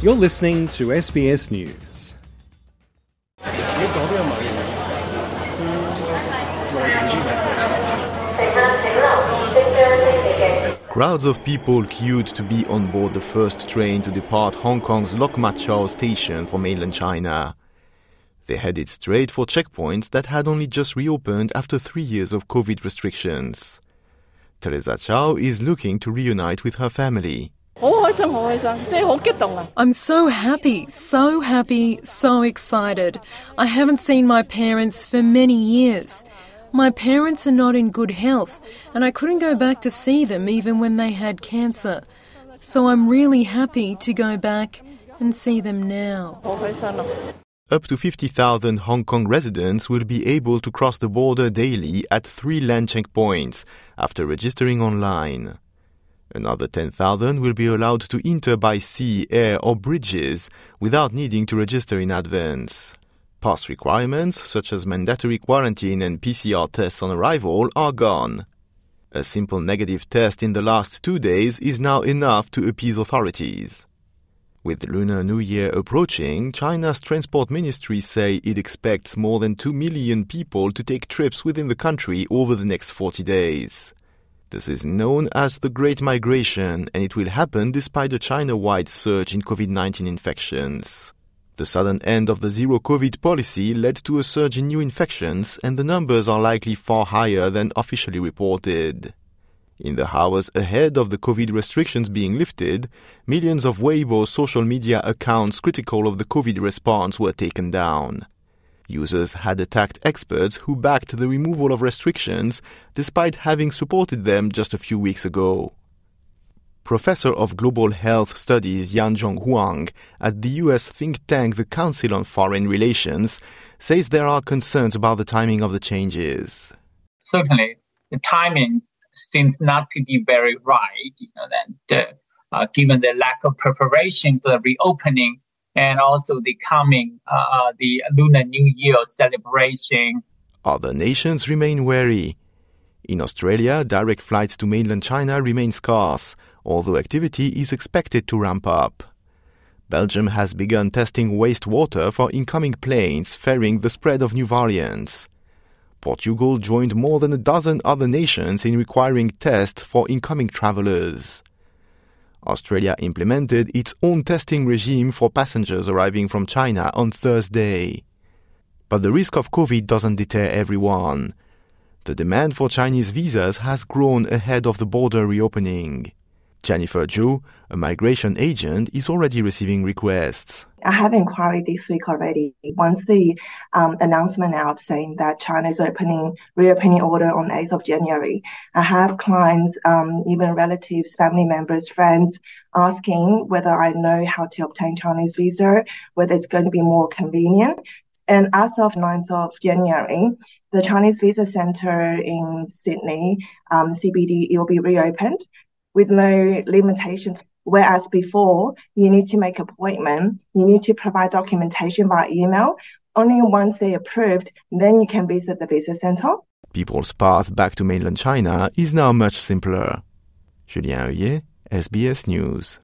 You're listening to SBS News. Crowds of people queued to be on board the first train to depart Hong Kong's Lok Ma Chau station for mainland China. They headed straight for checkpoints that had only just reopened after three years of COVID restrictions. Teresa Chow is looking to reunite with her family. I'm so happy, so happy, so excited. I haven't seen my parents for many years. My parents are not in good health, and I couldn't go back to see them even when they had cancer. So I'm really happy to go back and see them now. Up to 50,000 Hong Kong residents will be able to cross the border daily at three land checkpoints after registering online. Another 10,000 will be allowed to enter by sea, air, or bridges without needing to register in advance. Pass requirements, such as mandatory quarantine and PCR tests on arrival, are gone. A simple negative test in the last two days is now enough to appease authorities. With Lunar New Year approaching, China's transport ministry say it expects more than 2 million people to take trips within the country over the next 40 days. This is known as the Great Migration, and it will happen despite a China wide surge in COVID 19 infections. The sudden end of the zero COVID policy led to a surge in new infections, and the numbers are likely far higher than officially reported. In the hours ahead of the COVID restrictions being lifted, millions of Weibo social media accounts critical of the COVID response were taken down. Users had attacked experts who backed the removal of restrictions despite having supported them just a few weeks ago. Professor of Global Health Studies Yanzhong Huang at the US think tank the Council on Foreign Relations says there are concerns about the timing of the changes. Certainly, the timing seems not to be very right. You know that uh, given the lack of preparation for the reopening and also the coming uh, the Lunar New Year celebration. Other nations remain wary. In Australia, direct flights to mainland China remain scarce, although activity is expected to ramp up. Belgium has begun testing wastewater for incoming planes fearing the spread of new variants. Portugal joined more than a dozen other nations in requiring tests for incoming travelers. Australia implemented its own testing regime for passengers arriving from China on Thursday. But the risk of COVID doesn't deter everyone. The demand for Chinese visas has grown ahead of the border reopening. Jennifer Zhu, a migration agent, is already receiving requests. I have inquiry this week already. Once the um, announcement out saying that China is opening reopening order on 8th of January, I have clients, um, even relatives, family members, friends asking whether I know how to obtain Chinese visa, whether it's going to be more convenient. And as of 9th of January, the Chinese Visa Center in Sydney, um, CBD, it will be reopened with no limitations. Whereas before, you need to make appointment, you need to provide documentation by email. Only once they approved, then you can visit the visa center. People's path back to mainland China is now much simpler. Julien Heuillet, SBS News.